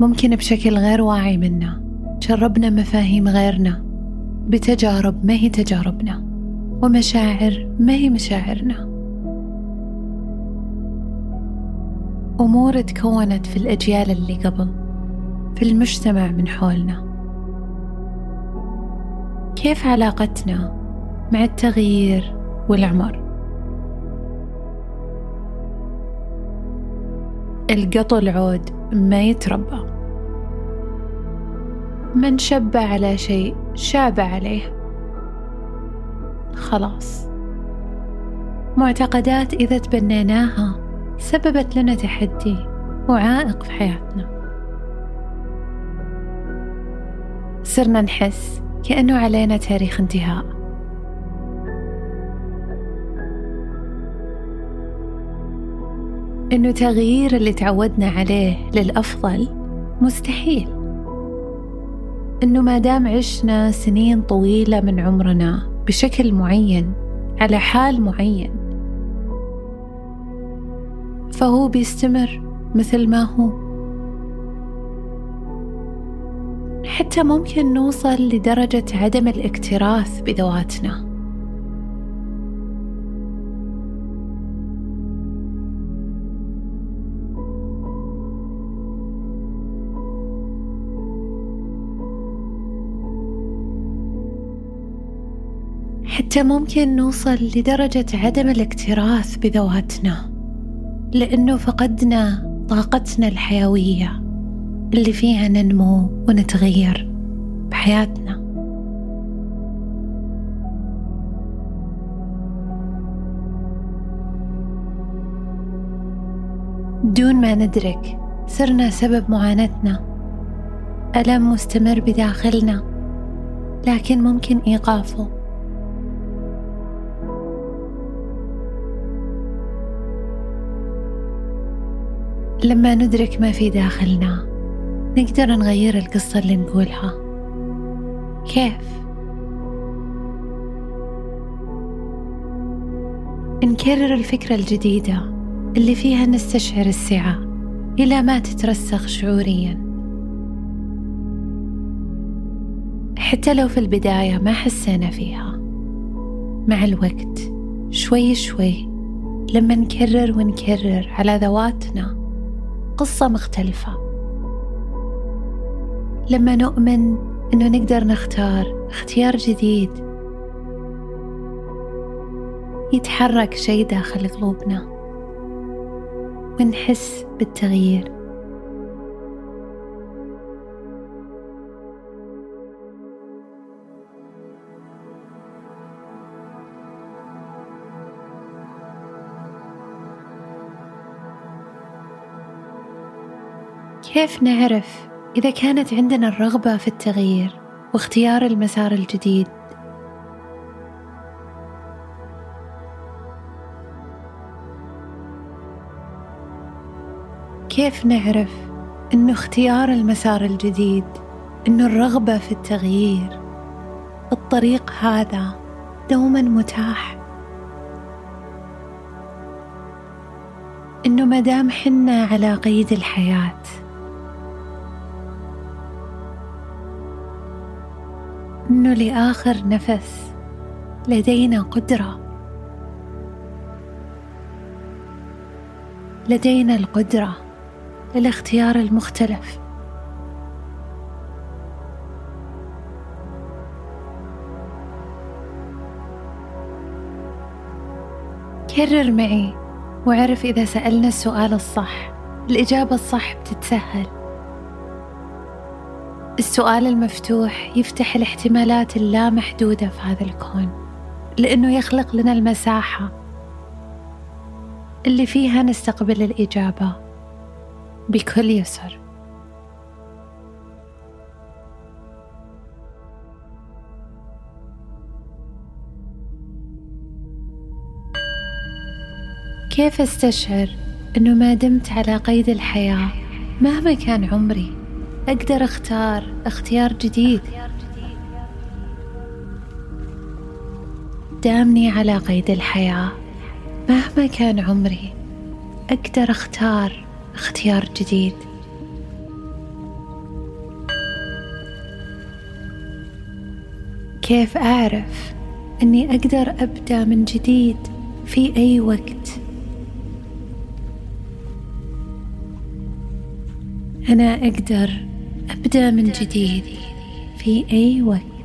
ممكن بشكل غير واعي منا. جربنا مفاهيم غيرنا. بتجارب ما هي تجاربنا. ومشاعر ما هي مشاعرنا. أمور تكونت في الأجيال اللي قبل في المجتمع من حولنا. كيف علاقتنا مع التغيير والعمر؟ القط العود ما يتربى. من شب على شيء شاب عليه. خلاص. معتقدات إذا تبنيناها سببت لنا تحدي وعائق في حياتنا. صرنا نحس كأنه علينا تاريخ انتهاء. إنه تغيير اللي تعودنا عليه للأفضل مستحيل. إنه ما دام عشنا سنين طويلة من عمرنا بشكل معين على حال معين فهو بيستمر مثل ما هو. حتى ممكن نوصل لدرجة عدم الاكتراث بذواتنا. حتى ممكن نوصل لدرجة عدم الاكتراث بذواتنا لأنه فقدنا طاقتنا الحيوية اللي فيها ننمو ونتغير بحياتنا. دون ما ندرك صرنا سبب معاناتنا. ألم مستمر بداخلنا لكن ممكن إيقافه. لما ندرك ما في داخلنا نقدر نغير القصة اللي نقولها كيف؟ نكرر الفكرة الجديدة اللي فيها نستشعر السعة إلى ما تترسخ شعوريا حتى لو في البداية ما حسينا فيها مع الوقت شوي شوي لما نكرر ونكرر على ذواتنا قصة مختلفة. لما نؤمن إنه نقدر نختار اختيار جديد يتحرك شي داخل قلوبنا ونحس بالتغيير. كيف نعرف إذا كانت عندنا الرغبة في التغيير واختيار المسار الجديد؟ كيف نعرف إنه اختيار المسار الجديد إنه الرغبة في التغيير الطريق هذا دوما متاح؟ إنه مدام حنا على قيد الحياة انه لآخر نفس. لدينا قدرة. لدينا القدرة للاختيار المختلف. كرر معي وعرف إذا سألنا السؤال الصح. الإجابة الصح بتتسهل. السؤال المفتوح يفتح الاحتمالات اللامحدودة في هذا الكون لأنه يخلق لنا المساحة اللي فيها نستقبل الإجابة بكل يسر. كيف أستشعر إنه ما دمت على قيد الحياة مهما كان عمري؟ أقدر أختار اختيار جديد. دامني على قيد الحياة. مهما كان عمري أقدر أختار اختيار جديد. كيف أعرف أني أقدر أبدأ من جديد في أي وقت؟ أنا أقدر أبدأ من جديد. في أي وقت.